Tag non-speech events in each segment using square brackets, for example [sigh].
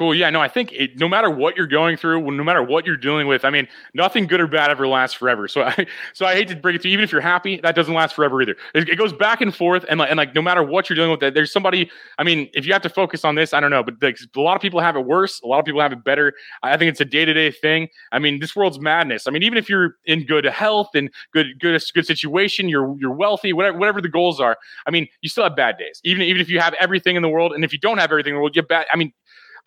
Cool. Yeah, no, I think it, no matter what you're going through, no matter what you're dealing with, I mean, nothing good or bad ever lasts forever. So I, [laughs] so I hate to bring it to you, even if you're happy, that doesn't last forever either. It, it goes back and forth, and like, and like, no matter what you're dealing with, there's somebody. I mean, if you have to focus on this, I don't know, but like, a lot of people have it worse. A lot of people have it better. I think it's a day to day thing. I mean, this world's madness. I mean, even if you're in good health and good, good, good situation, you're you're wealthy, whatever, whatever the goals are. I mean, you still have bad days. Even even if you have everything in the world, and if you don't have everything in the world, you have bad. I mean,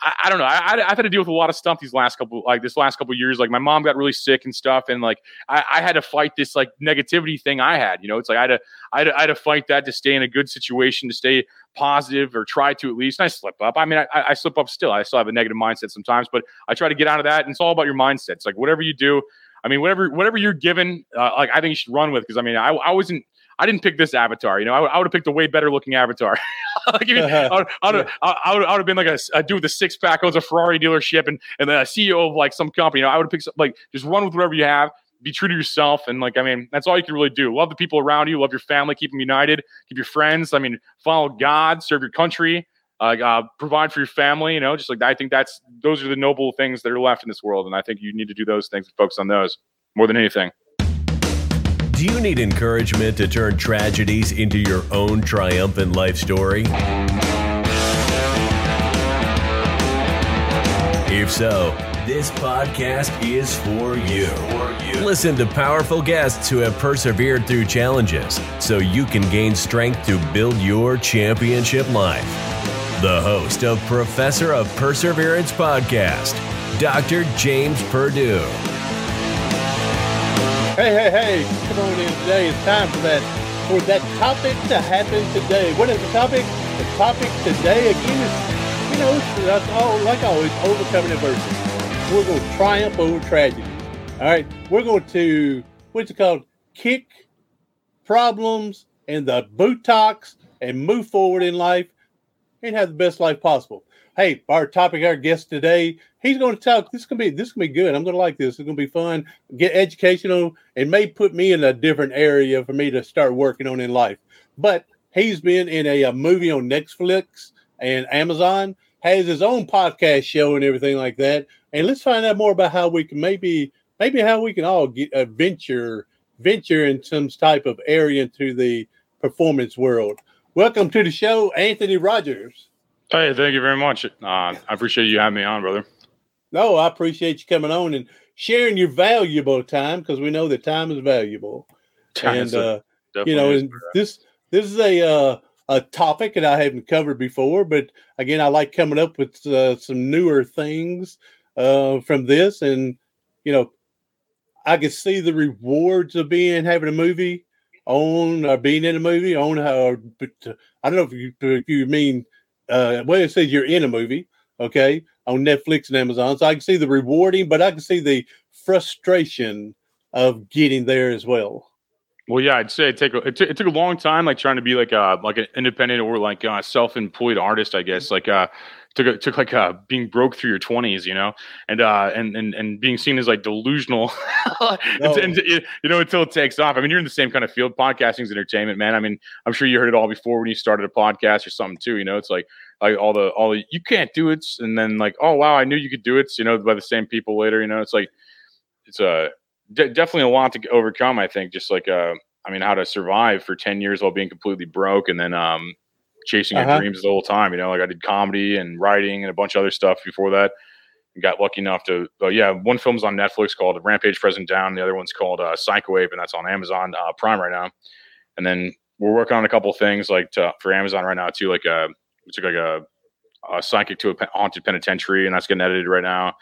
I, I, don't know. I, have had to deal with a lot of stuff these last couple, like this last couple years. Like my mom got really sick and stuff, and like I, I, had to fight this like negativity thing I had. You know, it's like I had to, I had to, I had to fight that to stay in a good situation, to stay positive or try to at least. And I slip up. I mean, I, I slip up still. I still have a negative mindset sometimes, but I try to get out of that. And it's all about your mindset. It's like whatever you do. I mean, whatever whatever you're given, uh, like I think you should run with. Because I mean, I, I wasn't I didn't pick this avatar. You know, I, I would have picked a way better looking avatar. [laughs] like, [laughs] I, would, I, would, I, would, I would have been like a, a dude with a six pack owns a Ferrari dealership and and then a CEO of like some company. You know, I would have picked like just run with whatever you have. Be true to yourself, and like I mean, that's all you can really do. Love the people around you, love your family, keep them united, keep your friends. I mean, follow God, serve your country, uh, uh, provide for your family. You know, just like I think that's those are the noble things that are left in this world, and I think you need to do those things and focus on those more than anything. Do you need encouragement to turn tragedies into your own triumphant life story? If so, this podcast is for you. Listen to powerful guests who have persevered through challenges so you can gain strength to build your championship life. The host of Professor of Perseverance podcast, Dr. James Purdue. Hey, hey, hey, come on in today. It's time for that for that topic to happen today. What is the topic? The topic today again is, you know, that's all like always, overcoming adversity. We're going to triumph over tragedy. All right. We're going to what's it called? Kick problems and the buttocks and move forward in life and have the best life possible hey, our topic, our guest today, he's going to talk. This can be this to be good. I'm going to like this. It's going to be fun, get educational, and may put me in a different area for me to start working on in life. But he's been in a, a movie on Netflix and Amazon, has his own podcast show and everything like that. And let's find out more about how we can maybe maybe how we can all get a venture venture in some type of area into the performance world. Welcome to the show, Anthony Rogers. Hey, thank you very much. Uh, I appreciate you having me on, brother. No, I appreciate you coming on and sharing your valuable time because we know that time is valuable. Time and uh, you know, and this this is a uh, a topic that I haven't covered before, but again, I like coming up with uh, some newer things uh, from this, and you know, I can see the rewards of being having a movie on or being in a movie on how. But uh, I don't know if you if you mean uh, well, it says you're in a movie, okay, on Netflix and Amazon. So I can see the rewarding, but I can see the frustration of getting there as well. Well, yeah, I'd say it took a, it, t- it took a long time, like trying to be like a like an independent or like a self-employed artist, I guess. Like uh, took a, took like uh being broke through your twenties, you know, and uh and and and being seen as like delusional, [laughs] no. and, and, you know, until it takes off. I mean, you're in the same kind of field. Podcasting's entertainment, man. I mean, I'm sure you heard it all before when you started a podcast or something too. You know, it's like like all the all the you can't do it, and then like oh wow, I knew you could do it. You know, by the same people later. You know, it's like it's a definitely a lot to overcome. I think just like uh, I mean, how to survive for ten years while being completely broke, and then um, chasing uh-huh. your dreams the whole time. You know, like I did comedy and writing and a bunch of other stuff before that. And got lucky enough to, uh, yeah, one film's on Netflix called Rampage President Down. The other one's called uh, Psycho Ape, and that's on Amazon uh, Prime right now. And then we're working on a couple things like to, for Amazon right now too. Like a, uh, it's like a a psychic to a haunted penitentiary, and that's getting edited right now.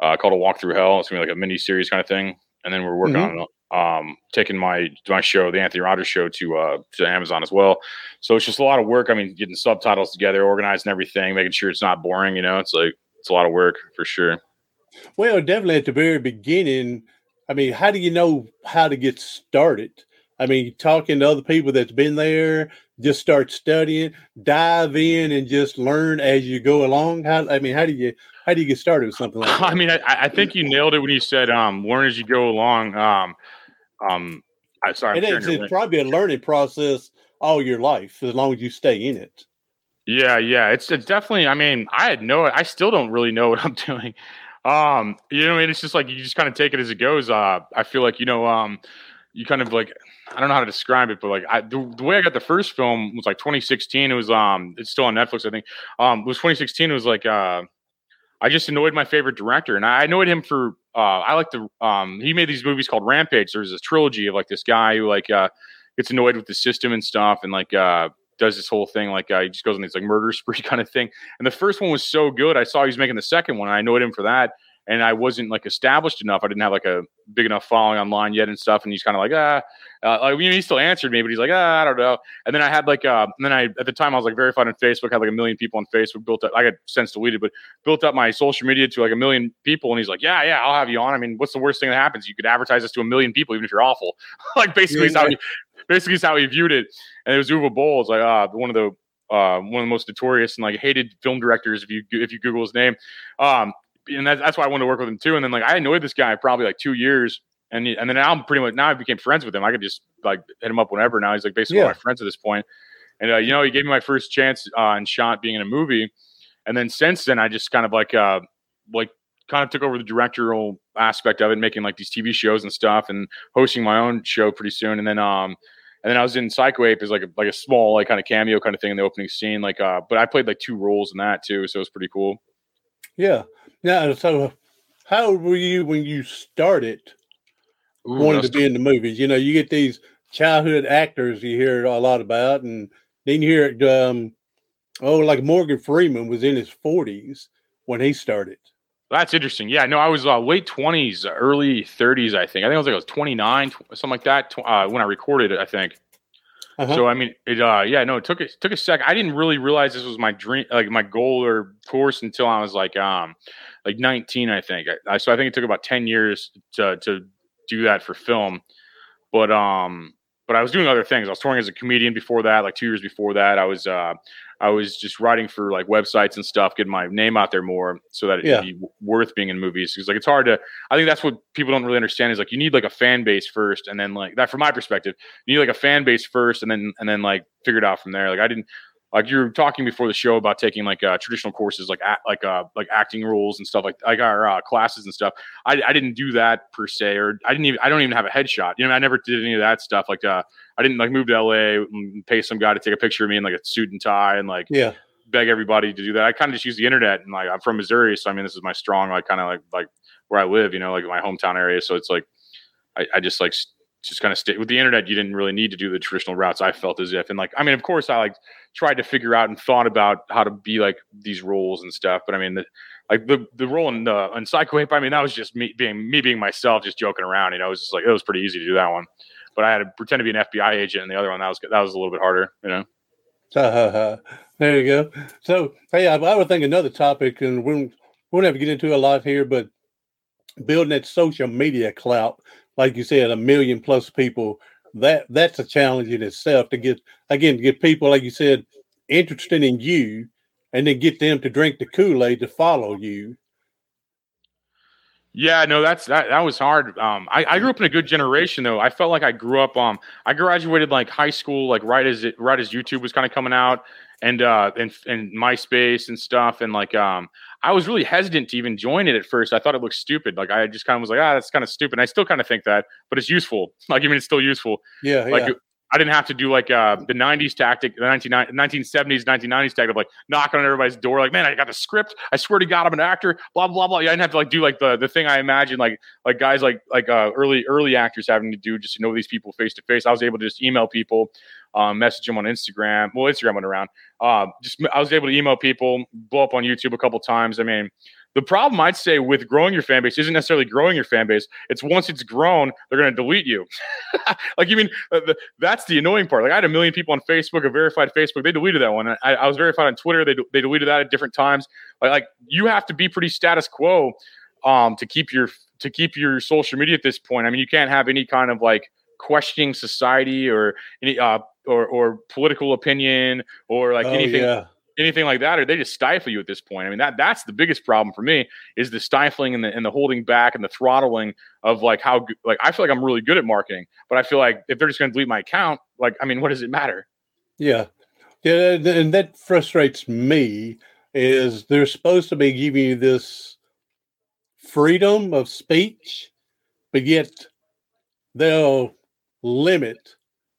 Uh, called a walk through hell. It's gonna be like a mini series kind of thing. And then we're working mm-hmm. on um, taking my my show, the Anthony Rogers show, to uh, to Amazon as well. So it's just a lot of work. I mean, getting subtitles together, organizing everything, making sure it's not boring. You know, it's like it's a lot of work for sure. Well, definitely at the very beginning. I mean, how do you know how to get started? I mean, talking to other people that's been there, just start studying, dive in, and just learn as you go along. How I mean, how do you how do you get started with something like [laughs] that? I mean, I, I think you nailed it when you said um, learn as you go along. Um, um, I sorry, it is, it's probably a learning process all your life as long as you stay in it. Yeah, yeah, it's, it's definitely. I mean, I had no. I still don't really know [laughs] what I'm doing. Um, you know, I mean, it's just like you just kind of take it as it goes. Uh, I feel like you know, um, you kind of like I don't know how to describe it, but like I, the, the way I got the first film was like 2016. It was um, it's still on Netflix, I think. Um, it was 2016. It was like uh, I just annoyed my favorite director, and I annoyed him for uh, I like the um, he made these movies called Rampage. There's a trilogy of like this guy who like uh gets annoyed with the system and stuff, and like uh does this whole thing like uh, he just goes on this like murder [laughs] spree kind of thing. And the first one was so good. I saw he was making the second one. And I annoyed him for that and I wasn't like established enough. I didn't have like a big enough following online yet and stuff. And he's kind of like, ah, uh, like, you know, he still answered me, but he's like, ah, I don't know. And then I had like, uh, and then I, at the time I was like verified on Facebook, had like a million people on Facebook built up. I got since deleted, but built up my social media to like a million people. And he's like, yeah, yeah, I'll have you on. I mean, what's the worst thing that happens? You could advertise this to a million people, even if you're awful. [laughs] like basically, yeah. how he, basically is how he viewed it. And it was Uwe Boll, like, uh, one of the, uh, one of the most notorious and like hated film directors if you if you Google his name. Um, and that's, that's why I wanted to work with him too. And then like I annoyed this guy probably like two years, and and then now I'm pretty much now I became friends with him. I could just like hit him up whenever. Now he's like basically yeah. my friends at this point. And uh, you know, he gave me my first chance uh, and shot being in a movie, and then since then I just kind of like uh like kind of took over the directorial aspect of it, making like these TV shows and stuff, and hosting my own show pretty soon. And then um and then I was in Psycho Ape as like a like a small like kind of cameo kind of thing in the opening scene. Like uh, but I played like two roles in that too, so it was pretty cool. Yeah, now, so how old were you when you started Ooh, wanting to be in the movies? You know, you get these childhood actors you hear a lot about, and then you hear, um, oh, like Morgan Freeman was in his 40s when he started. That's interesting. Yeah, no, I was uh, late 20s, early 30s, I think. I think I was like I was 29, something like that uh, when I recorded it, I think. Uh-huh. So I mean, it uh yeah, no, it took it took a sec. I didn't really realize this was my dream like my goal or course until I was like um like 19, I think. I, so I think it took about 10 years to to do that for film. But um, but I was doing other things. I was touring as a comedian before that. Like two years before that, I was uh, I was just writing for like websites and stuff, getting my name out there more, so that it'd yeah. be worth being in movies. Because like it's hard to. I think that's what people don't really understand is like you need like a fan base first, and then like that from my perspective, you need like a fan base first, and then and then like figure it out from there. Like I didn't like you were talking before the show about taking like uh, traditional courses like like uh, like acting rules and stuff like like our uh, classes and stuff. I, I didn't do that per se, or I didn't even I don't even have a headshot. You know, I never did any of that stuff. Like uh, I didn't like move to LA and pay some guy to take a picture of me in like a suit and tie and like yeah beg everybody to do that. I kind of just use the internet and like I'm from Missouri, so I mean this is my strong like kind of like like where I live. You know, like my hometown area. So it's like I, I just like just kind of stay with the internet. You didn't really need to do the traditional routes. I felt as if, and like, I mean, of course, I like tried to figure out and thought about how to be like these roles and stuff. But I mean, the, like the the role in the in Psycho Ape, I mean, that was just me being me being myself, just joking around. You know, it was just like it was pretty easy to do that one. But I had to pretend to be an FBI agent, and the other one that was that was a little bit harder. You know. Uh, [laughs] there you go. So, hey, I, I would think another topic, and we won't, we won't have to get into a lot here, but building that social media clout like you said, a million plus people. That that's a challenge in itself to get again to get people, like you said, interested in you, and then get them to drink the Kool Aid to follow you. Yeah, no, that's that. That was hard. Um, I, I grew up in a good generation, though. I felt like I grew up. Um, I graduated like high school, like right as it right as YouTube was kind of coming out, and uh, and and MySpace and stuff, and like um, I was really hesitant to even join it at first. I thought it looked stupid. Like I just kind of was like, ah, that's kind of stupid. And I still kind of think that, but it's useful. [laughs] Like I mean, it's still useful. Yeah, like yeah. I didn't have to do like uh, the 90s tactic, the 19, 1970s, 1990s tactic of like knocking on everybody's door, like, man, I got the script. I swear to God, I'm an actor, blah, blah, blah. Yeah, I didn't have to like do like the, the thing I imagine like like guys like like uh, early early actors having to do just to know these people face to face. I was able to just email people, um, message them on Instagram. Well, Instagram went around. Uh, just I was able to email people, blow up on YouTube a couple times. I mean, the problem I'd say with growing your fan base isn't necessarily growing your fan base. It's once it's grown, they're going to delete you. [laughs] like, you mean uh, the, that's the annoying part. Like, I had a million people on Facebook, a verified Facebook. They deleted that one. I, I was verified on Twitter. They, they deleted that at different times. Like, like you have to be pretty status quo um, to keep your to keep your social media at this point. I mean, you can't have any kind of like questioning society or any uh, or or political opinion or like oh, anything. Yeah anything like that, or they just stifle you at this point. I mean, that that's the biggest problem for me is the stifling and the and the holding back and the throttling of like how like I feel like I'm really good at marketing, but I feel like if they're just going to delete my account, like I mean, what does it matter? Yeah. Yeah, and that frustrates me. Is they're supposed to be giving you this freedom of speech, but yet they'll limit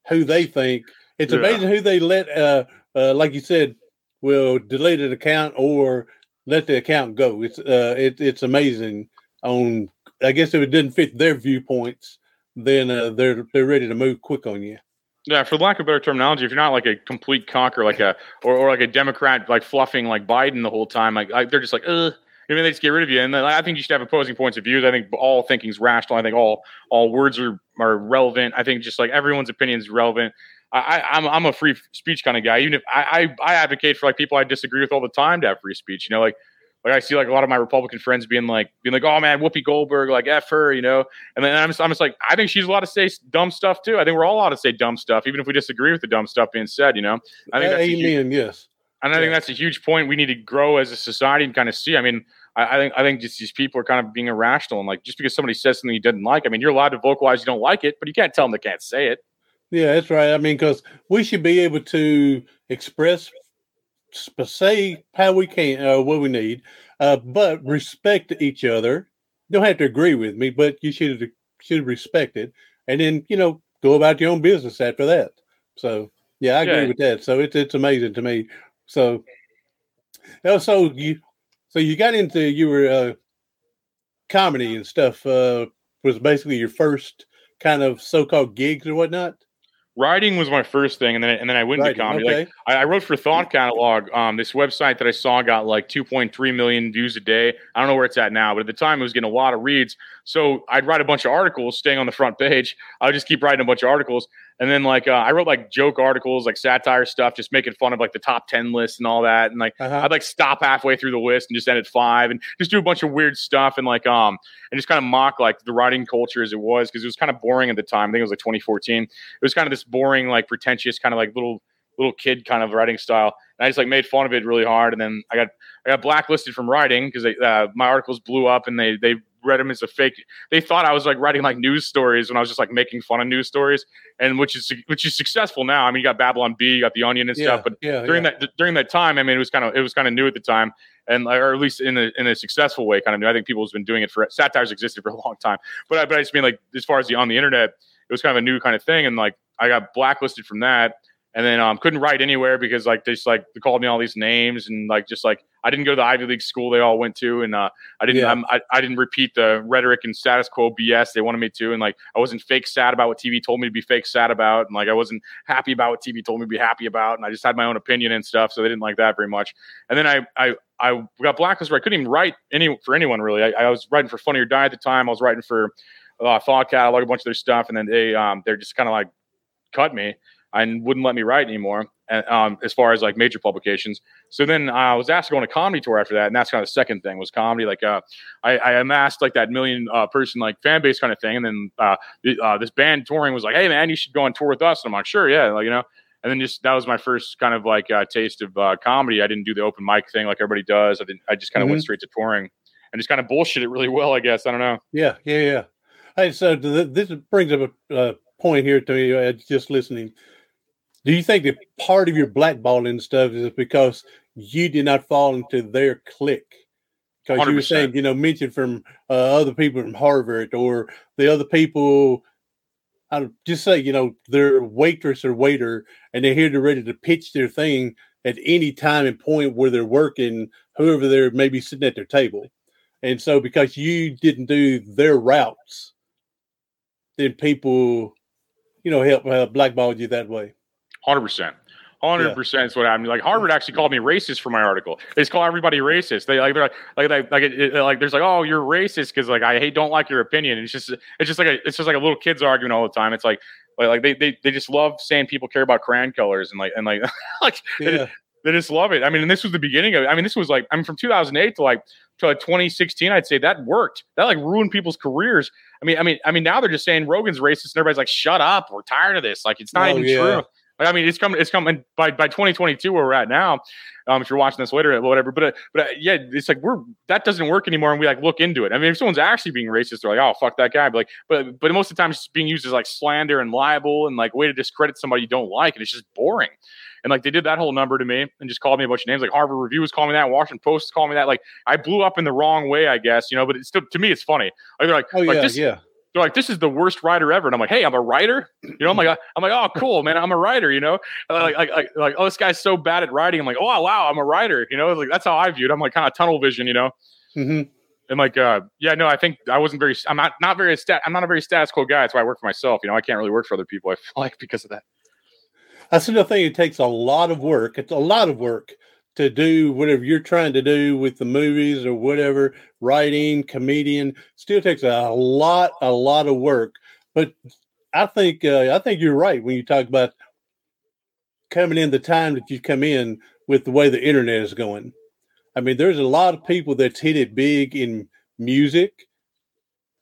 who they think. It's Yeah. amazing who they let, uh, uh, like you said, will delete an account or let the account go. It's uh, it, it's amazing. On I guess if it didn't fit their viewpoints, then uh, they're they're ready to move quick on you. Yeah, for lack of better terminology, if you're not like a complete conquer, like a or, or like a Democrat, like fluffing like Biden the whole time, like, they're just like, ugh. I mean, they just get rid of you. And I think you should have opposing points of views. I think all thinking's rational. I think all all words are, are relevant. I think just like everyone's opinion is relevant. I, I, I'm I'm a free speech kind of guy. Even if I, I I advocate for like people I disagree with all the time to have free speech. You know, like like I see like a lot of my Republican friends being like being like, oh man, Whoopi Goldberg, like f her, you know. And then I'm just, I'm just like, I think she's allowed to say dumb stuff too. I think we're all allowed to say dumb stuff, even if we disagree with the dumb stuff being said. You know, I think that's a huge, Yes. and I think Yeah. that's a huge point we need to grow as a society and kind of see. I mean, I, I think I think just these people are kind of being irrational and like just because somebody says something you didn't like, I mean, you're allowed to vocalize you don't like it, but you can't tell them they can't say it. Yeah, that's right. I mean, because we should be able to express, say how we can, uh, what we need, uh, but respect each other. You don't have to agree with me, but you should should respect it, and then you know go about your own business after that. So yeah, I agree with that. So it's it's amazing to me. So, oh, so you so you got into you were uh, comedy and stuff. Uh, was basically your first kind of so-called gigs or whatnot. Writing was my first thing, and then and then I went into Writing, comedy. Like. I, I wrote for Thought Catalog. Um, this website that I saw got like 2.3 million views a day. I don't know where it's at now, but at the time it was getting a lot of reads. So I'd write a bunch of articles, staying on the front page. I would just keep writing a bunch of articles, and then like uh, I wrote like joke articles, like satire stuff, just making fun of like the top 10 lists and all that. And like Uh-huh. I'd like stop halfway through the list and just end at five, and just do a bunch of weird stuff, and like um and just kind of mock like the writing culture as it was because it was kind of boring at the time. I think it was like 2014 it was kind of this boring, like pretentious, kind of like little little kid kind of writing style. And I just like made fun of it really hard. And then I got I got blacklisted from writing because uh, my articles blew up and they they read them as a fake. They thought I was like writing like news stories when I was just like making fun of news stories, and which is which is successful now. I mean, you got Babylon Bee, you got The Onion and yeah, stuff, but yeah, during yeah. that during that time, I mean, it was kind of it was kind of new at the time, and or at least in a in a successful way, kind of new. I think people have been doing it for satires existed for a long time, but I, but I just mean like as far as the on the internet, it was kind of a new kind of thing, and like I got blacklisted from that, and then um couldn't write anywhere because like they just like they called me all these names and like just like I didn't go to the Ivy League school they all went to, and uh I didn't Yeah. I I didn't repeat the rhetoric and status quo BS they wanted me to, and like I wasn't fake sad about what TV told me to be fake sad about, and like I wasn't happy about what TV told me to be happy about, and I just had my own opinion and stuff, so they didn't like that very much. And then I I I got blacklisted where I couldn't even write any for anyone really. I, I was writing for Funny or Die at the time. I was writing for uh, Thought Catalog, a bunch of their stuff, and then they um they're just kind of like cut me and wouldn't let me write anymore. And, um, as far as like major publications. So then I was asked to go on a comedy tour after that, and that's kind of the second thing was comedy. Like uh, I, I amassed like that million uh, person like fan base kind of thing, and then uh, uh, this band touring was like, "Hey man, you should go on tour with us." And I'm like, "Sure, yeah," like you know. And then just that was my first kind of like uh, taste of uh, comedy. I didn't do the open mic thing like everybody does. I didn't. I just kind of went straight to touring and just kind of bullshit it really well. I guess I don't know. Yeah, yeah, yeah. Hey, so th- this brings up a uh, point here to me. Uh, just listening. Do you think that part of your blackballing stuff is because you did not fall into their clique? Because you were saying, you know, mentioned from uh, other people from Harvard or the other people. I just say, you know, they're waitress or waiter, and they're here to ready to pitch their thing at any time and point where they're working, whoever they're maybe sitting at their table. And so, because you didn't do their routes, then people, you know, help uh, blackballed you that way. Hundred percent. Hundred percent is what happened. Like Harvard actually called me racist for my article. They just call everybody racist. They like they're like like like it, it- like there's like oh you're racist because like I hate don't like your opinion. And it's just it's just like a it's just like a little kids arguing all the time. It's like like, like they, they they just love saying people care about crayon colors and like and like [laughs] like they, Yeah, they just love it. I mean, and this was the beginning of it. I mean, this was like I mean from 2008 to like to like 2016. I'd say that worked. That like ruined people's careers. I mean, I mean, I mean now they're just saying Rogan's racist and everybody's like shut up. We're tired of this. Like it's not Oh, even yeah. true. I mean, it's coming. It's coming by by 2022 where we're at now. Um, if you're watching this later, whatever. But uh, but uh, yeah, it's like we're that doesn't work anymore, and we like look into it. I mean, if someone's actually being racist, they're like, oh fuck that guy. But like, but but most of the time, it's being used as like slander and libel and like way to discredit somebody you don't like, and it's just boring. And like they did that whole number to me and just called me a bunch of names. Like Harvard Review was calling me that, Washington Post is calling me that. Like I blew up in the wrong way, I guess, you know. But it's still to me, it's funny. Like they're like, oh like, yeah, this, yeah. They're like, this is the worst writer ever, and I'm like, hey, I'm a writer. You know, I'm like, I'm like, oh, cool, man, I'm a writer. You know, like, like, like, like oh, this guy's so bad at writing. I'm like, oh, wow, I'm a writer. You know, like that's how I viewed. I'm like kind of tunnel vision. You know. Mm-hmm. And like, uh, yeah, no, I think I wasn't very. I'm not not very stat. I'm not a very status quo guy. That's why I work for myself. You know, I can't really work for other people. I feel like because of that. That's another thing. It takes a lot of work. It's a lot of work to do whatever you're trying to do with the movies or whatever, writing, comedian. Still takes a lot, a lot of work. But I think uh, I think you're right when you talk about coming in the time that you come in with the way the internet is going. I mean, there's a lot of people that's hit it big in music,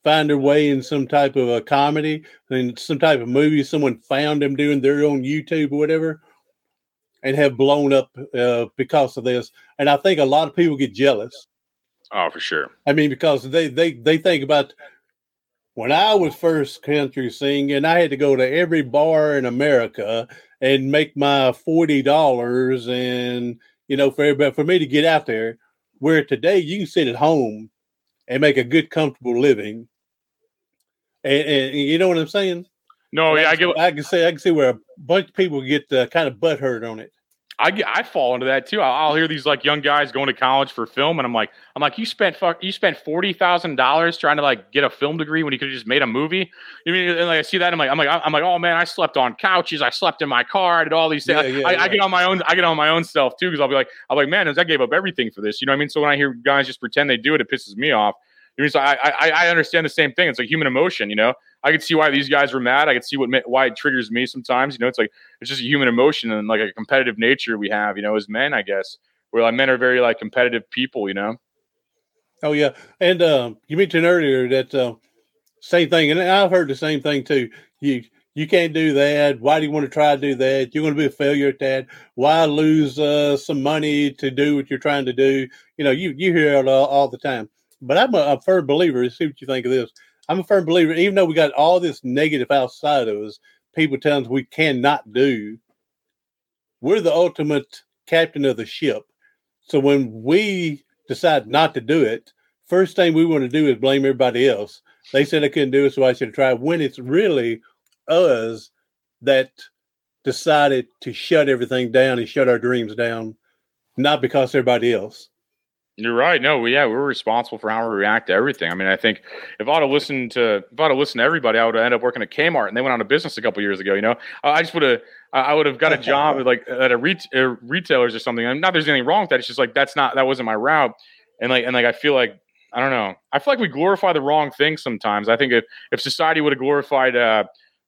find their way in some type of a comedy, in some type of movie. Someone found them doing their own YouTube or whatever, and have blown up uh, because of this. And I think a lot of people get jealous. Oh, for sure. I mean, because they they they think about when I was first country singing, I had to go to every bar in America and make my forty dollars, and you know, for everybody, for me to get out there. Where today you can sit at home and make a good, comfortable living, and, and you know what I'm saying? No, yeah, I get. I can say I can see where bunch of people get uh, kind of butthurt on it. I get, I fall into that too. I'll, I'll, hear these like young guys going to college for film, and I'm like, I'm like, you spent fuck, you spent forty thousand dollars trying to like get a film degree when you could have just made a movie. You mean, and like I see that, I'm like, I'm like, I'm like, oh man, I slept on couches, I slept in my car, I did all these things. Yeah, yeah, I, yeah. I, get on my own, I get on my own self too, because I'll be like, I'm like, man, I gave up everything for this. You know what I mean? So when I hear guys just pretend they do it, it pisses me off. You know, so I, I, I understand the same thing. It's like human emotion, you know. I could see why these guys were mad. I could see what why it triggers me sometimes. You know, it's like it's just a human emotion and like a competitive nature we have. You know, as men, I guess. Where like men are very like competitive people. You know. Oh yeah, and uh, you mentioned earlier that uh, same thing, and I've heard the same thing too. You you can't do that. Why do you want to try to do that? You're going to be a failure at that. Why lose uh, some money to do what you're trying to do? You know, you you hear it all, all the time. But I'm a, a firm believer. See what you think of this. I'm a firm believer, even though we got all this negative outside of us, people telling us we cannot do, we're the ultimate captain of the ship. So when we decide not to do it, first thing we want to do is blame everybody else. They said I couldn't do it, so I should try. When it's really us that decided to shut everything down and shut our dreams down, not because everybody else. You're right. No, yeah, we're responsible for how we react to everything. I mean, I think if I'd have listened to if I'd have listened to everybody, I would have ended up working at Kmart, and they went out of business a couple years ago. You know, I just would have I would have got a job at [laughs] like at a ret- uh, retailers or something. And not there's anything wrong with that. It's just like that's not that wasn't my route. And like and like I feel like I don't know. I feel like we glorify the wrong thing sometimes. I think if if society would have glorified. uh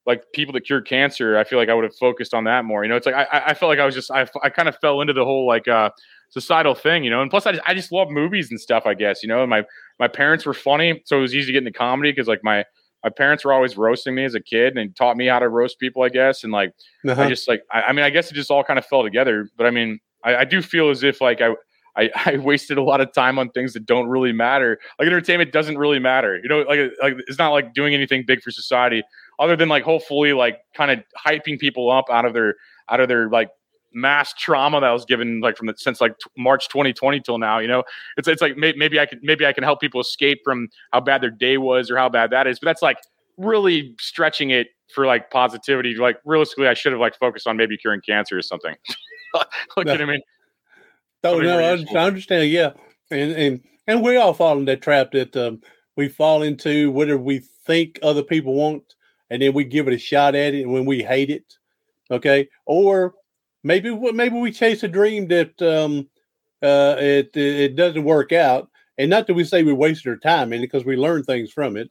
like people that cure cancer, I feel like I would have focused on that more. You know, it's like I, I felt like I was just I, I kind of fell into the whole like uh societal thing, you know. And plus, I just, I just love movies and stuff. I guess you know. And my my parents were funny, so it was easy to get into comedy because like my my parents were always roasting me as a kid and taught me how to roast people, I guess. And like uh-huh. I just like I, I, mean, I guess it just all kind of fell together. But I mean, I, I do feel as if like I. I, [laughs] I wasted a lot of time on things that don't really matter. Like entertainment doesn't really matter. You know, like like it's not like doing anything big for society other than like hopefully like kind of hyping people up out of their out of their like mass trauma that was given like from the, since like t- March 2020 till now. You know, it's it's like may, maybe I could maybe I can help people escape from how bad their day was or how bad that is. But that's like really stretching it for like positivity. Like realistically, I should have like focused on maybe curing cancer or something. [laughs] like, no. what I mean? Oh no, I, I, understand. Yeah, and and and we all fall in that trap that um, we fall into whatever we think other people want, and then we give it a shot at it, and when we hate it, okay, or maybe maybe we chase a dream that um, uh, it it doesn't work out, and not that we say we wasted our time in it because we learn things from it,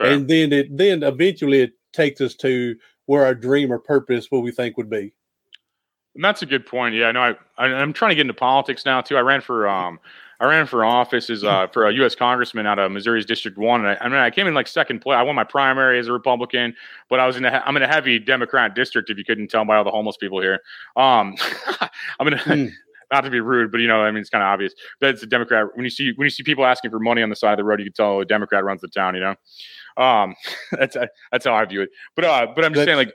and then it then eventually it takes us to where our dream or purpose what we think would be. And that's a good point. Yeah, no, I, I am trying to get into politics now too. I ran for um I ran for office as uh, for a U.S. congressman out of Missouri's District One, and I, I mean I came in like second place. I won my primary as a Republican, but I was in a I'm in a heavy Democrat district. If you couldn't tell by all the homeless people here, um, [laughs] I'm in. A, mm. Not to be rude, but you know, I mean, it's kind of obvious that it's a Democrat. When you see when you see people asking for money on the side of the road, you can tell a Democrat runs the town. You know, um, [laughs] that's that's how I view it. But uh, but I'm just that's, saying,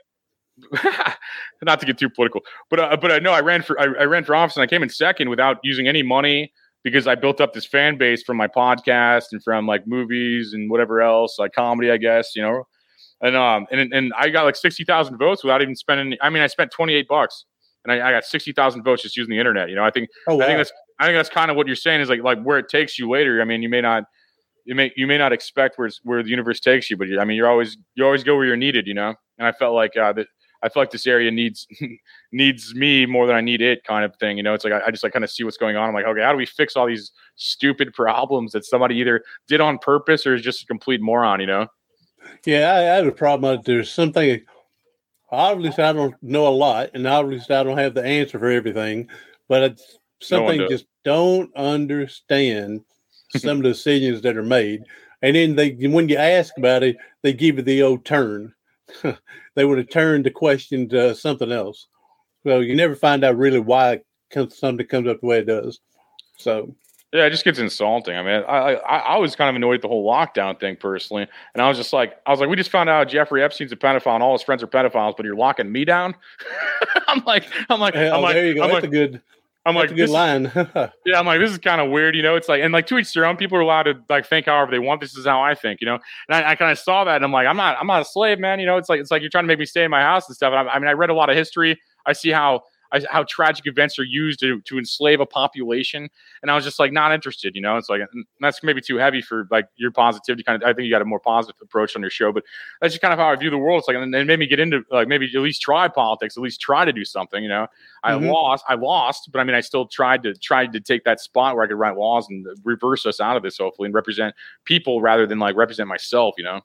like, [laughs] not to get too political, but uh, but uh, no, I ran for I, I, ran for office and I came in second without using any money because I built up this fan base from my podcast and from like movies and whatever else, like comedy, I guess, you know. And um and and I got like sixty thousand votes without even spending. I mean, I spent twenty eight bucks and I, I got sixty thousand votes just using the internet. You know, I think oh, wow. I think that's I think that's kind of what you're saying is like like where it takes you later. I mean, you may not you may you may not expect where where the universe takes you, but I mean, you're always you always go where you're needed. You know, and I felt like uh, that I feel like this area needs [laughs] needs me more than I need it, kind of thing. You know, it's like I, I just like kind of see what's going on. I'm like, okay, how do we fix all these stupid problems that somebody either did on purpose or is just a complete moron? You know? Yeah, I, I had a problem. Uh, there's something. Obviously, I don't know a lot, and obviously, I don't have the answer for everything. But it's something no just don't understand [laughs] some of the decisions that are made. And then they, when you ask about it, they give you the old turn. [laughs] they would have turned the question to something else. So you never find out really why something comes up the way it does. So yeah, it just gets insulting. I mean, I, I I was kind of annoyed at the whole lockdown thing personally, and I was just like, I was like, we just found out Jeffrey Epstein's a pedophile and all his friends are pedophiles, but you're locking me down. [laughs] I'm like, I'm like, I'm like, there you go. I'm That's like, a good. I'm like, good line. [laughs] yeah, I'm like, this is kind of weird, you know. It's like, and like to each their own. People are allowed to like think however they want. This is how I think, you know. And I, I kind of saw that, and I'm like, I'm not, I'm not a slave, man. You know, it's like, it's like you're trying to make me stay in my house and stuff. And I, I mean, I read a lot of history. I see how I, how tragic events are used to, to enslave a population. And I was just like not interested, you know. It's like that's maybe too heavy for like your positivity. Kind of, I think you got a more positive approach on your show, but that's just kind of how I view the world. It's like, and it made me get into like maybe at least try politics, at least try to do something. You know, I mm-hmm. lost, I lost, but I mean, I still tried to tried to take that spot where I could write laws and reverse us out of this, hopefully, and represent people rather than like represent myself. You know.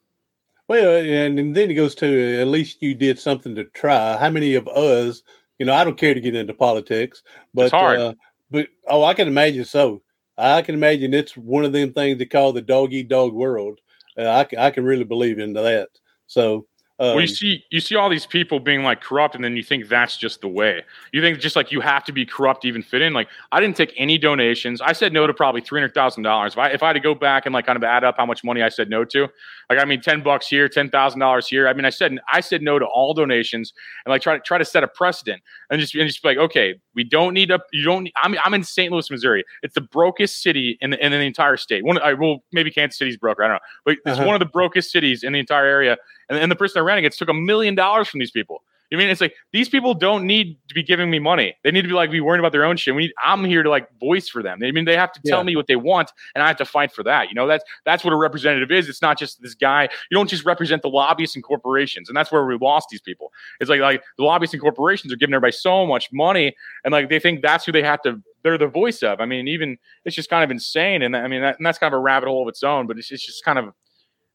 Well, and, and then it goes to at least you did something to try. How many of us you know, I don't care to get into politics, but uh, but oh, I can imagine so. I can imagine it's one of them things they call the dog eat dog world. Uh, I can, I can really believe into that. So um, well, you um, see, you see all these people being like corrupt, and then you think that's just the way. You think just like you have to be corrupt to even fit in. Like I didn't take any donations. I said no to probably three hundred thousand dollars. If I if I had to go back and like kind of add up how much money I said no to, like I mean, ten bucks here, ten thousand dollars here. I mean, I said I said no to all donations, and like try to try to set a precedent, and just and just be like, okay, we don't need a you don't. I'm I'm in St. Louis, Missouri. It's the brokest city in the in the entire state. One, I will maybe Kansas City's broke. I don't know, but it's uh-huh. one of the brokest cities in the entire area and, and the person I ran against took a million dollars from these people. I mean, it's like these people don't need to be giving me money. They need to be like be worrying about their own shit. We need, I'm here to like voice for them. I mean, they have to tell yeah. me what they want, and I have to fight for that. You know, that's that's what a representative is. It's not just this guy. You don't just represent the lobbyists and corporations, and that's where we lost these people. It's like like the lobbyists and corporations are giving everybody so much money, and like they think that's who they have to. They're the voice of. I mean, even it's just kind of insane, and I mean, that, and that's kind of a rabbit hole of its own. But it's, it's just kind of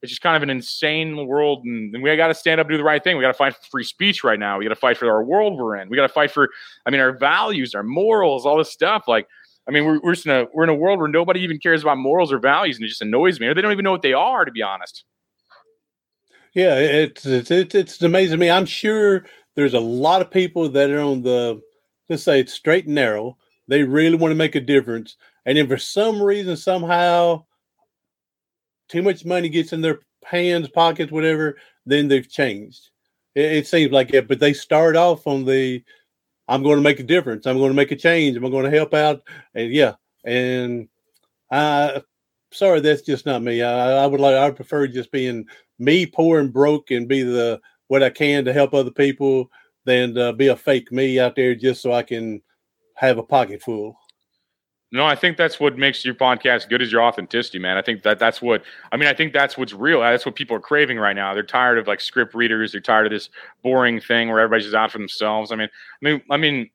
it's just kind of an insane world, and, and we got to stand up and do the right thing. We got to fight for free speech right now. We got to fight for our world we're in. We got to fight for, I mean, our values, our morals, all this stuff. Like, I mean, we're, we're just in a we're in a world where nobody even cares about morals or values, and it just annoys me. Or they don't even know what they are, to be honest. Yeah, it's it's it's, amazing to me. I'm sure there's a lot of people that are on the let's say it's straight and narrow. They really want to make a difference, and then for some reason, somehow too much money gets in their hands, pockets, whatever, then they've changed. It, it seems like it, but they start off on the I'm going to make a difference. I'm going to make a change. I'm going to help out. And yeah, and I sorry, that's just not me. I, I would like I prefer just being me, poor and broke, and be the what I can to help other people than uh, be a fake me out there just so I can have a pocket full. No, I think that's what makes your podcast good is your authenticity, man. I think that that's what I mean. I think that's what's real. That's what people are craving right now. They're tired of like script readers. They're tired of this boring thing where everybody's just out for themselves. I mean, I mean, I mean,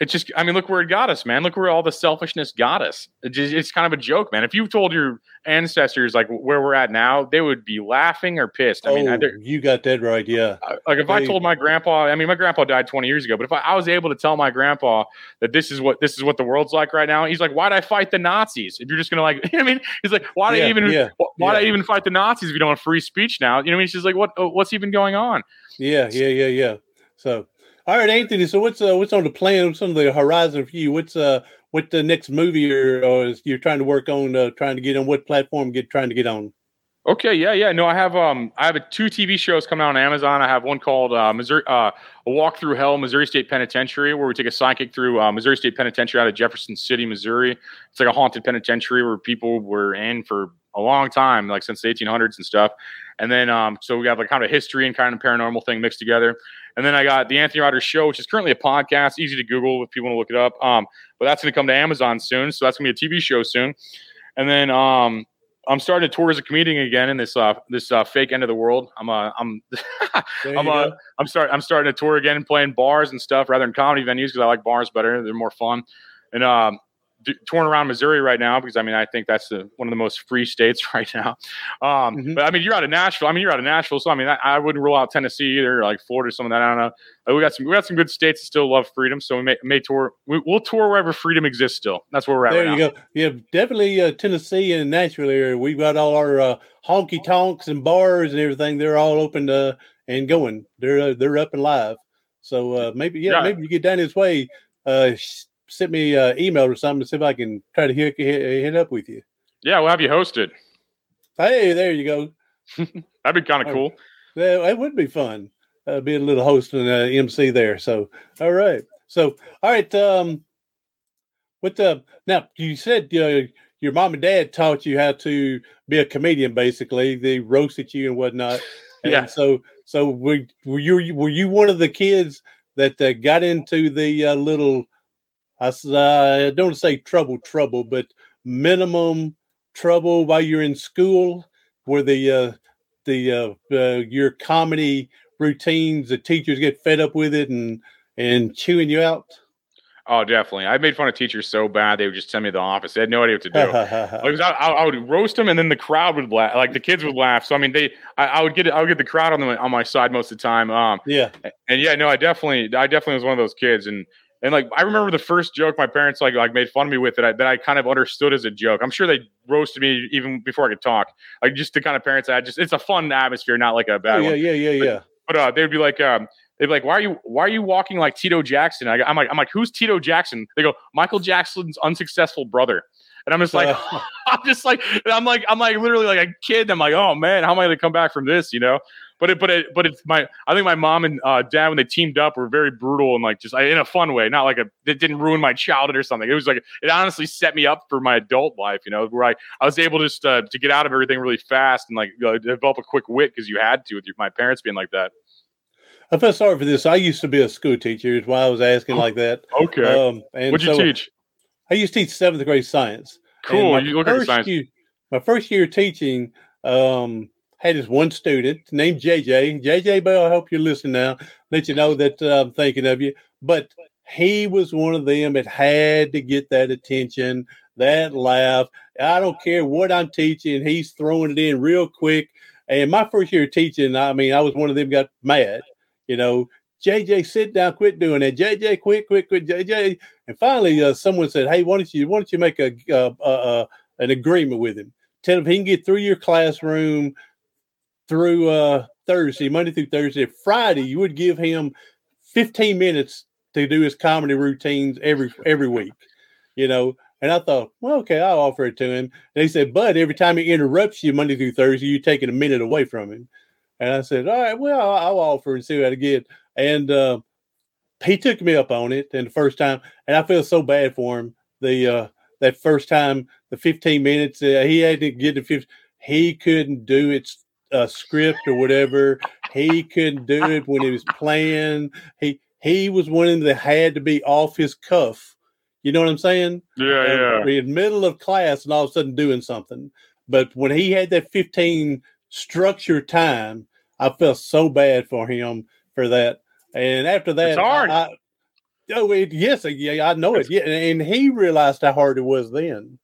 it's just i mean look where it got us man. Look where all the selfishness got us. It just, it's kind of a joke man. If you told your ancestors like where we're at now they would be laughing or pissed. I oh, mean I, oh, you got that right. Yeah. like if They- i told my grandpa i mean my grandpa died 20 years ago but if I, I was able to tell my grandpa that this is what this is what the world's like right now he's like why'd i fight the nazis? If you're just gonna like [laughs] you know what i mean? He's like why do Yeah, I even yeah, why do i even fight the nazis if you don't have free speech now? You know what i mean? She's like what uh, what's even going on? Yeah, yeah, yeah, yeah. So, all right, Anthony. So, what's uh, what's on the plan? What's on the horizon for you? What's uh, what the next movie you're or is you're trying to work on? Uh, trying to get on what platform? Get trying to get on? Okay, yeah, yeah. No, I have um I have a, two TV shows coming out on Amazon. I have one called uh, Missouri uh, A Walk Through Hell, Missouri State Penitentiary, where we take a psychic through uh, Missouri State Penitentiary out of Jefferson City, Missouri. It's like a haunted penitentiary where people were in for a long time, like since the 1800s and stuff. And then um so we have like kind of history and kind of paranormal thing mixed together. And then I got the Anthony Rogers Show, which is currently a podcast, easy to Google if people want to look it up. Um, but that's going to come to Amazon soon, so that's going to be a TV show soon. And then um, I'm starting to tour as a comedian again in this uh this uh, fake end of the world. I'm uh I'm [laughs] I'm you uh go. I'm start I'm starting to tour again and playing bars and stuff rather than comedy venues because I like bars better. They're more fun. And um d- touring around Missouri right now because I mean I think that's the, one of the most free states [laughs] right now. Um, Mhm. But I mean you're out of Nashville. I mean you're out of Nashville, so I mean I, I wouldn't rule out Tennessee either, like Florida, some of that. I don't know. But we got some we got some good states that still love freedom, so we may, may tour. We, we'll tour wherever freedom exists. Still, that's where we're at. There right you now. go. Yeah, definitely uh, Tennessee and Nashville area. We've got all our uh, honky tonks and bars and everything. They're all open uh, and going. They're uh, they're up and live. So uh, maybe yeah, Yeah. maybe you get down this way. Uh, send me uh, email or something to see if I can try to hit, hit, hit up with you. Yeah, we'll have you hosted. Hey, there you go. [laughs] That'd be kind of cool. Yeah, it would be fun. Uh, be a little host and uh, MC there. So, all right. So, all right. Um, what the now? You said uh, your mom and dad taught you how to be a comedian. Basically, they roasted you and whatnot. [laughs] And Yeah. So, so were, were you were you one of the kids that uh, got into the uh, little? I s- uh, I don't say trouble, trouble, but minimum trouble while you're in school, where the uh, the uh, uh, your comedy routines, the teachers get fed up with it and and chewing you out. Oh, definitely. I made fun of teachers so bad they would just send me to the office. They had no idea what to do. [laughs] Like, I, I, I would roast them, and then the crowd would laugh. Like the kids would laugh. So I mean, they, I, I would get, I would get the crowd on the, on my side most of the time. Um, yeah, and yeah, no, I definitely, I definitely was one of those kids. And and like I remember the first joke my parents like like made fun of me with that I, that I kind of understood as a joke. I'm sure they roasted me even before I could talk. Like just the kind of parents I had. Just it's a fun atmosphere, not like a oh, bad yeah, one. yeah, yeah, yeah. But uh, they'd be like, um, they'd be like, "Why are you why are you walking like Tito Jackson?" I, am like, I'm like, who's Tito Jackson? They go, Michael Jackson's unsuccessful brother. And I'm just like, Uh, [laughs] I'm just like, I'm like, I'm like literally like a kid. I'm like, oh man, how am I going to come back from this? You know? But it, but it, but it's my. I think my mom and uh, dad when they teamed up were very brutal and like just in a fun way, not like a. It didn't ruin my childhood or something. It was like it honestly set me up for my adult life. You know, where I I was able to just uh, to get out of everything really fast and like uh, develop a quick wit because you had to with your, my parents being like that. I feel sorry for this. I used to be a school teacher. Is why I was asking like that. [gasps] Okay. Um, and What'd you so teach? I used to teach seventh grade science. Cool. You look like a first science. year- my first year teaching, um, had this one student named JJ. JJ Bell, I hope you're listening now. Let you know that uh, I'm thinking of you. But he was one of them that had to get that attention, that laugh. I don't care what I'm teaching, he's throwing it in real quick. And my first year teaching, I mean, I was one of them got mad, you know. JJ, sit down, quit doing that. JJ, quit, quit, quit, JJ. And finally, uh, someone said, "Hey, why don't you why don't you make a uh, uh, uh, an agreement with him? Tell him he can get through your classroom through uh, Thursday, Monday through Thursday. Friday, you would give him 15 minutes to do his comedy routines every every week. You know." And I thought, well, okay, I'll offer it to him. He said, but every time he interrupts you Monday through Thursday, you're taking a minute away from him. And I said, all right, well, I'll, I'll offer and see what I get. And uh, he took me up on it. And the first time, and I feel so bad for him. The uh, that first time, the 15 minutes, uh, he had to get the 15. He couldn't do it uh, script or whatever. He couldn't do it when he was playing. He he was one that had to be off his cuff. You know what I'm saying? Yeah, yeah. and in middle of class and all of a sudden doing something. But when he had that 15 structure time, I felt so bad for him for that. And after that, It's hard. I, Oh, it, yes, yeah, I know it. Yeah, and he realized how hard it was then.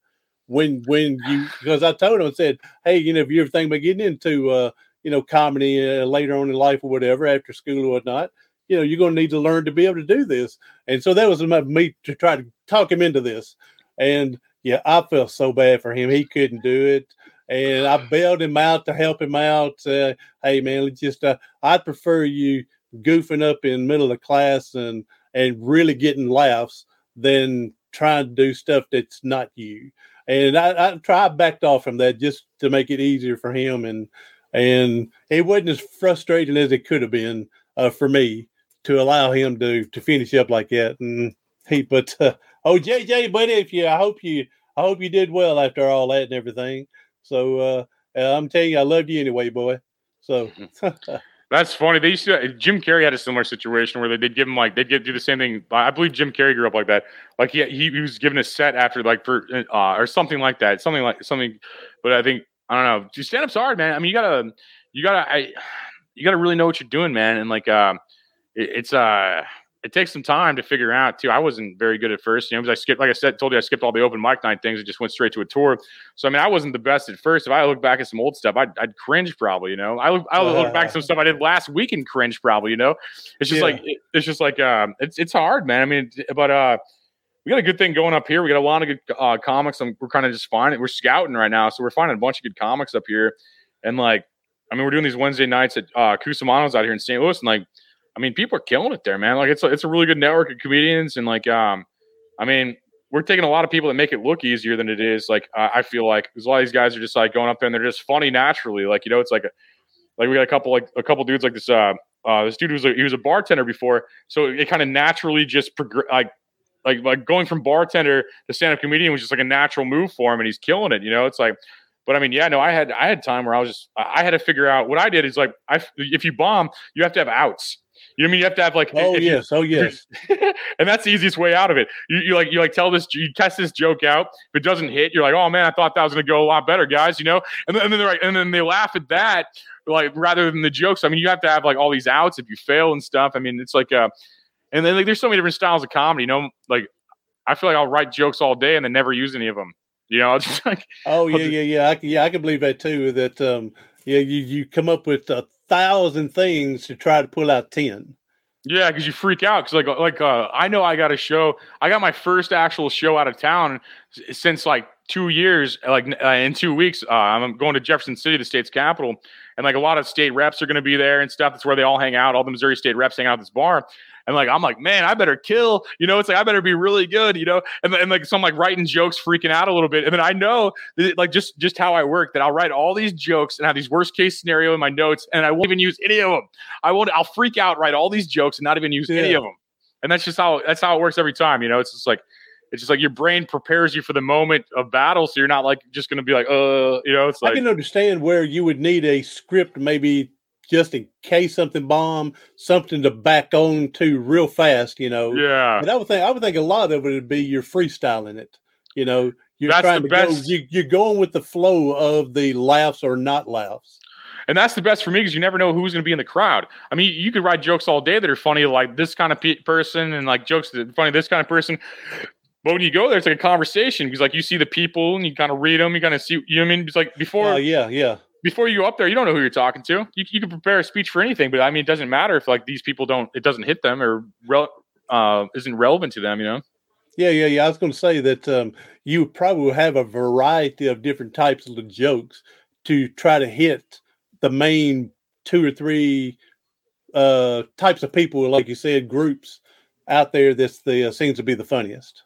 When when you because I told him I said, hey, you know, if you ever think about getting into uh, you know comedy uh, later on in life or whatever after school or whatnot, you know, you're going to need to learn to be able to do this. And so that was me to try to talk him into this. And yeah, I felt so bad for him. He couldn't do it. And I bailed him out to help him out. Uh, hey, man, just uh, I'd prefer you goofing up in middle of class and and really getting laughs than trying to do stuff that's not you. And I, I try backed off from that just to make it easier for him. And and it wasn't as frustrating as it could have been uh, for me to allow him to to finish up like that. And he, but uh, oh JJ, buddy, if you, I hope you, I hope you did well after all that and everything. So uh, I'm telling you, I loved you anyway, boy. So. [laughs] That's funny. They used to. Jim Carrey had a similar situation where they, would give him like they'd give, do the same thing. I believe Jim Carrey grew up like that. Like he he, he was given a set after like for uh, or something like that. Something like something. But I think I don't know. Stand up's hard, man. I mean, you gotta you gotta I you gotta really know what you're doing, man. And like um, it, it's uh it takes some time to figure out too. I wasn't very good at first, you know, because I skipped, like I said, told you I skipped all the open mic night things and just went straight to a tour. So I mean, I wasn't the best at first. If I look back at some old stuff, I'd, I'd cringe probably. You know, I look, I look back at some stuff I did last week and cringe probably. You know, it's just yeah. like it, it's just like um, it's it's hard, man. I mean, but uh, we got a good thing going up here. We got a lot of good uh, comics. We're kind of just finding. We're scouting right now, so we're finding a bunch of good comics up here. And like, I mean, we're doing these Wednesday nights at uh, Cusimano's out here in St. Louis, and like I mean, people are killing it there, man. Like it's a, it's a really good network of comedians, and like, um, I mean, we're taking a lot of people that make it look easier than it is. Like uh, I feel like because a lot of these guys are just like going up there and they're just funny naturally. Like you know, it's like a, like we got a couple like a couple dudes like this. Uh, uh, this dude was a, he was a bartender before, so it kind of naturally just progress like like like going from bartender to stand up comedian was just like a natural move for him, and he's killing it. You know, it's like. But I mean, yeah, no, I had I had time where I was just I had to figure out what I did is like I if you bomb, you have to have outs. You know what I mean? You have to have like oh yes, you, oh yes, [laughs] and that's the easiest way out of it. You, you like you like tell this you test this joke out. If it doesn't hit, you're like, oh man, I thought that was gonna go a lot better, guys. You know, and then, and then they're like, and then they laugh at that, like rather than the jokes. I mean, you have to have like all these outs if you fail and stuff. I mean, it's like uh, and then like there's so many different styles of comedy. You know, like I feel like I'll write jokes all day and then never use any of them. You know, [laughs] it's just like oh yeah, yeah, yeah, I, yeah. I can believe that too. That um, yeah, you you come up with a thousand things to try to pull out ten. Yeah, because you freak out. Because like like uh, I know I got a show. I got my first actual show out of town since like two years. Like uh, in two weeks, uh, I'm going to Jefferson City, the state's capital, and like a lot of state reps are going to be there and stuff. That's where they all hang out. All the Missouri state reps hang out at this bar. And like I'm like, man, I better kill. You know, it's like I better be really good. You know, and, and like so I'm like writing jokes, freaking out a little bit, and then I know that, like just just how I work that I'll write all these jokes and have these worst case scenario in my notes, and I won't even use any of them. I won't. I'll freak out, write all these jokes, and not even use yeah. any of them. And that's just how that's how it works every time. You know, it's just like it's just like your brain prepares you for the moment of battle, so you're not like just going to be like, uh, you know. It's like I can understand where you would need a script, maybe just in case something bomb, something to back on to real fast, you know. Yeah. But I would think I would think a lot of it would be you're freestyling it. You know, you're that's trying to best. go. You, you're going with the flow of the laughs or not laughs. And that's the best for me because you never know who's going to be in the crowd. I mean, you could write jokes all day that are funny, like this kind of pe- person, and like jokes that are funny, this kind of person. But when you go there, it's like a conversation because, like, you see the people and you kind of read them. You kind of see, you know I mean? It's like before. Oh, uh, yeah, yeah before you go up there, you don't know who you're talking to. You, you can prepare a speech for anything, but I mean, it doesn't matter if like these people don't, it doesn't hit them or uh, isn't relevant to them, you know? Yeah, yeah, yeah. I was going to say that um, you probably have a variety of different types of jokes to try to hit the main two or three uh, types of people, like you said, groups out there that's the uh, seems to be the funniest.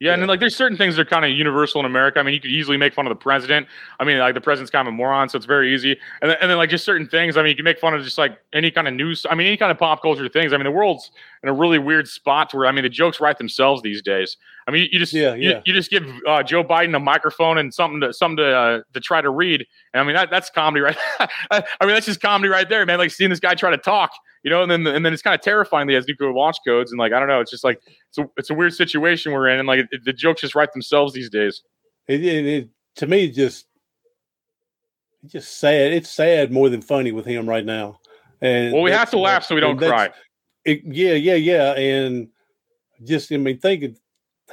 Yeah, and then like there's certain things that are kind of universal in America. I mean, you could easily make fun of the president. I mean, like the president's kind of a moron, so it's very easy. And then, and then like just certain things. I mean, you can make fun of just like any kind of news. I mean, any kind of pop culture things. I mean, the world's in a really weird spot where I mean the jokes write themselves these days. I mean, you just yeah, yeah. You, you just give uh, Joe Biden a microphone and something to something to uh, to try to read. And I mean that that's comedy, right? [laughs] I mean that's just comedy right there, man. Like seeing this guy try to talk you know, and then and then it's kind of terrifying that he has nuclear launch codes, and like I don't know, it's just like it's a it's a weird situation we're in, and like it, the jokes just write themselves these days. It, it, it to me just it's just sad. It's sad more than funny with him right now. And well, we have to laugh so we don't cry. It, yeah, yeah, yeah, and just I mean, thinking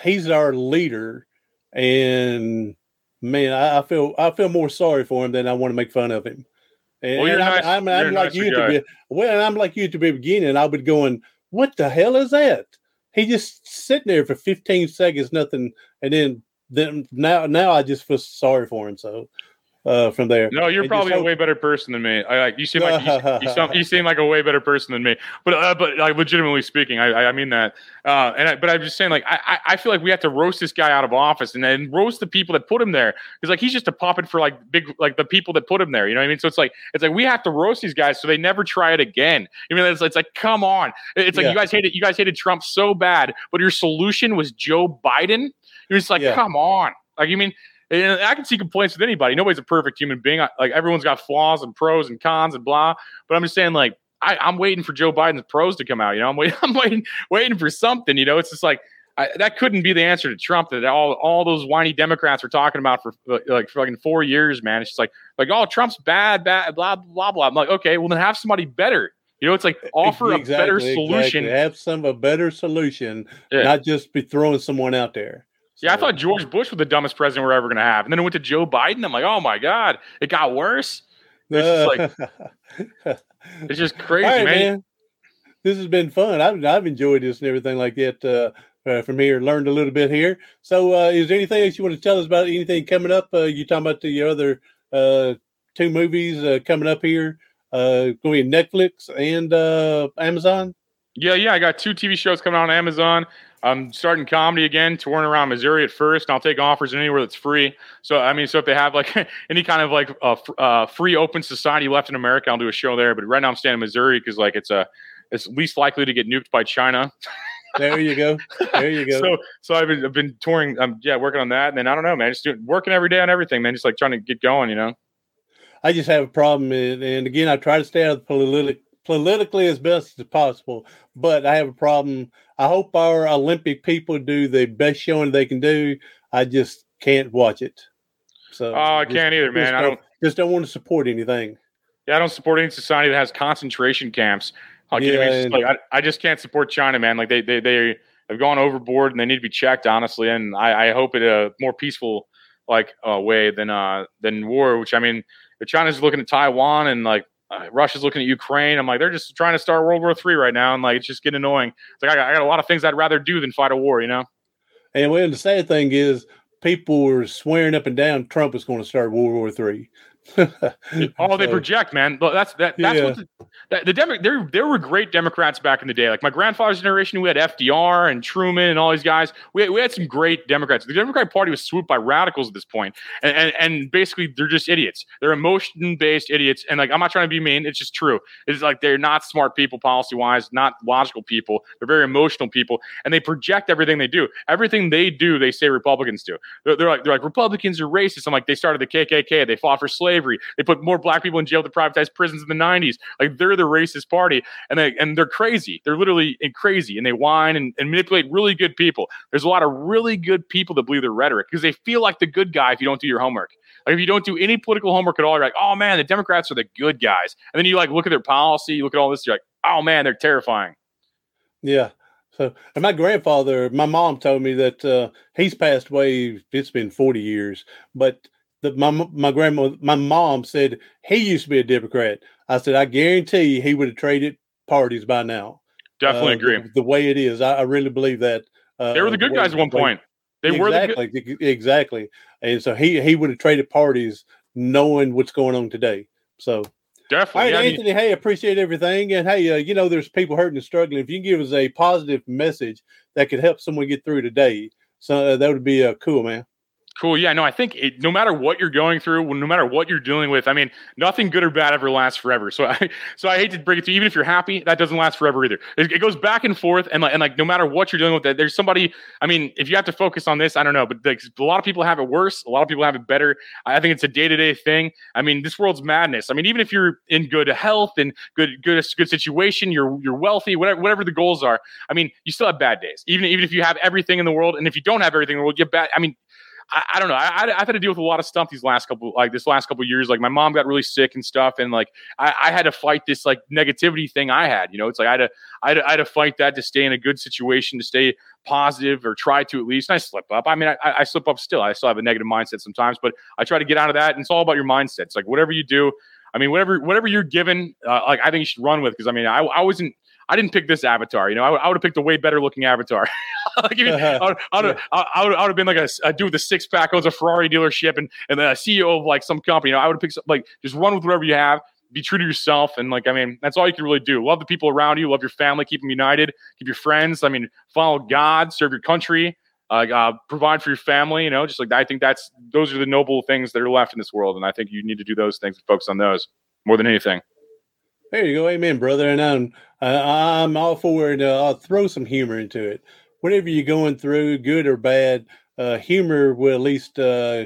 he's our leader, and man, I, I, feel I feel more sorry for him than I want to make fun of him. And, well, nice, I'm, I'm, I'm like you to be well, I'm like you to be beginning. I would be going, what the hell is that? He just sitting there for 15 seconds, nothing, and then then now now I just feel sorry for him. So uh, from there. No, you're probably a way better person than me. I like you seem like you, [laughs] you, sound, you, seem like a way better person than me. But uh, but like legitimately speaking, I I mean that. Uh, and I, but I'm just saying like I I feel like we have to roast this guy out of office and then roast the people that put him there because like he's just a puppet for like big like the people that put him there. You know what I mean? So it's like it's like we have to roast these guys so they never try it again. I mean it's, it's like come on. It's like yeah. you guys hated you guys hated Trump so bad, but your solution was Joe Biden. You're just like yeah. come on. Like you mean and I can see complaints with anybody. Nobody's a perfect human being. Like everyone's got flaws and pros and cons and blah. But I'm just saying, like, I, am waiting for Joe Biden's pros to come out. You know, I'm waiting, [laughs] I'm waiting, waiting for something. You know, it's just like I, that couldn't be the answer to Trump that all all those whiny Democrats were talking about for like fucking four years, man. It's just like like oh Trump's bad, bad, blah blah blah. I'm like, okay, well then have somebody better. You know, it's like offer exactly, a better solution. Exactly. Have some a better solution, yeah. not just be throwing someone out there. Yeah, I thought George Bush was the dumbest president we're ever going to have, and then it went to Joe Biden. I'm like, oh my god, it got worse. It's just like [laughs] it's just crazy, man. man. This has been fun. I've I've enjoyed this and everything like that. Uh, uh, from here, learned a little bit here. So, uh, is there anything else you want to tell us about? Anything coming up? Uh, you talking about the other uh, two movies uh, coming up here? Uh, going to Netflix and uh, Amazon. Yeah, yeah, I got two TV shows coming out on Amazon. I'm starting comedy again, touring around Missouri at first. And I'll take offers anywhere that's free. So I mean, so if they have like [laughs] any kind of like a uh, free open society left in America, I'll do a show there. But right now I'm staying in Missouri because like it's a it's least likely to get nuked by China. [laughs] there you go. There you go. so so I've been I've been touring. I'm um, yeah working on that. And then I don't know, man. Just doing, working every day on everything, man. Just like trying to get going, you know. I just have a problem, and, and again, I try to stay out of the political politically as best as possible. But I have a problem. I hope our Olympic people do the best showing they can do. I just can't watch it. So oh, I just, can't either, man. I don't just don't want to support anything. Yeah, I don't support any society that has concentration camps. I'll yeah, and, like, I, I just can't support China, man. Like they they they have gone overboard and they need to be checked, honestly. And I, I hope it a more peaceful like uh, way than uh than war. Which I mean, if China's looking at Taiwan and like uh, Russia's looking at Ukraine. I'm like, they're just trying to start World War Three right now, and like it's just getting annoying. It's like I got, I got, a lot of things I'd rather do than fight a war, you know. And the sad thing is, people were swearing up and down Trump is going to start World War Three. Oh, [laughs] they project, man. That's that. That's yeah. what the, the, the Demo- there there were great Democrats back in the day. Like my grandfather's generation, we had FDR and Truman and all these guys. We, we had some great Democrats. The Democratic Party was swooped by radicals at this point, and and, and basically they're just idiots. They're emotion based idiots. And like I'm not trying to be mean. It's just true. It's like they're not smart people policy wise, not logical people. They're very emotional people, and they project everything they do. Everything they do, they say Republicans do. They're, they're like they're like Republicans are racist. I'm like they started the KKK. They fought for slavery. They put more black people in jail to privatize prisons in the 90s. Like they're the racist party, and they and they're crazy. They're literally crazy, and they whine and, and manipulate really good people. There's a lot of really good people that believe their rhetoric because they feel like the good guy if you don't do your homework. Like if you don't do any political homework at all, you're like, oh man, the Democrats are the good guys. And then you like look at their policy, you look at all this, you're like, oh man, they're terrifying. Yeah. So, and my grandfather, my mom told me that uh, he's passed away. It's been 40 years, but the, my my grandma, my mom said he used to be a Democrat. I said, I guarantee he would have traded parties by now. Definitely uh, agree. The, the, way it is, I, I really believe that. Uh, they were the good guys at one point. They exactly, were the exactly, and so he he would have traded parties knowing what's going on today. So definitely, all right, Anthony. hey, appreciate everything, and hey, uh, you know, there's people hurting and struggling. If you can give us a positive message that could help someone get through today, so uh, that would be uh, cool, man. Cool. Yeah, no, I think it, no matter what you're going through, no matter what you're dealing with, I mean, nothing good or bad ever lasts forever. So [laughs] I, so I hate to break it to you. Even if you're happy, that doesn't last forever either. It, it goes back and forth, and like, and like, no matter what you're dealing with, there's somebody. I mean, if you have to focus on this, I don't know, but like, a lot of people have it worse. A lot of people have it better. I think it's a day to day thing. I mean, this world's madness. I mean, even if you're in good health and good, good, good situation, you're you're wealthy, whatever, whatever the goals are. I mean, you still have bad days. Even even if you have everything in the world, and if you don't have everything in the world, you have bad. I mean I, I don't know. I, have had to deal with a lot of stuff these last couple, like this last couple years. Like my mom got really sick and stuff, and like I, I, had to fight this like negativity thing I had. You know, it's like I had to, I had to, I had to fight that to stay in a good situation, to stay positive or try to at least. And I slip up. I mean, I, I slip up still. I still have a negative mindset sometimes, but I try to get out of that. And it's all about your mindset. It's like whatever you do. I mean, whatever whatever you're given, uh, like I think you should run with. Because I mean, I, I wasn't I didn't pick this avatar. You know, I, I would have picked a way better looking avatar. [laughs] like, [laughs] I, would, I, would, I, would, I would have been like a, a dude with a six pack, owns a Ferrari dealership, and and the CEO of like some company. You know, I would have picked like just run with whatever you have. Be true to yourself, and like I mean, that's all you can really do. Love the people around you, love your family, keep them united, keep your friends. I mean, follow God, serve your country, uh, uh, provide for your family. You know, just like I think that's those are the noble things that are left in this world, and I think you need to do those things and focus on those more than anything. There you go, amen, brother. And I'm I'm all for it. Uh, I'll throw some humor into it. Whatever you're going through, good or bad, uh, humor will at least uh,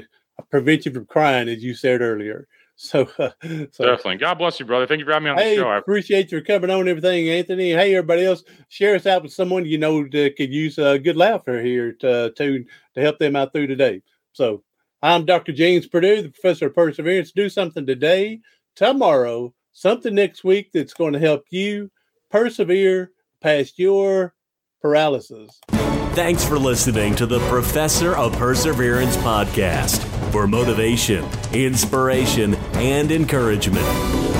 prevent you from crying, as you said earlier. [laughs] So, uh, so definitely. God bless you, brother. Thank you for having me on hey, the show. I appreciate your coming on everything, Anthony. Hey, everybody else, share us out with someone you know that could use a good laughter here to to to help them out through today. So, I'm Dr. James Purdue, the professor of perseverance. Do something today, tomorrow, something next week that's going to help you persevere past your paralysis. Thanks for listening to the Professor of Perseverance podcast for motivation, inspiration, and encouragement.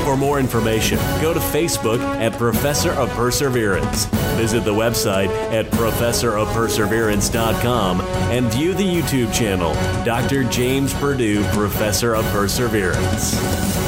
For more information, go to Facebook at Professor of Perseverance. Visit the website at professorofperseverance.com and view the YouTube channel, Dr. James Purdue, Professor of Perseverance.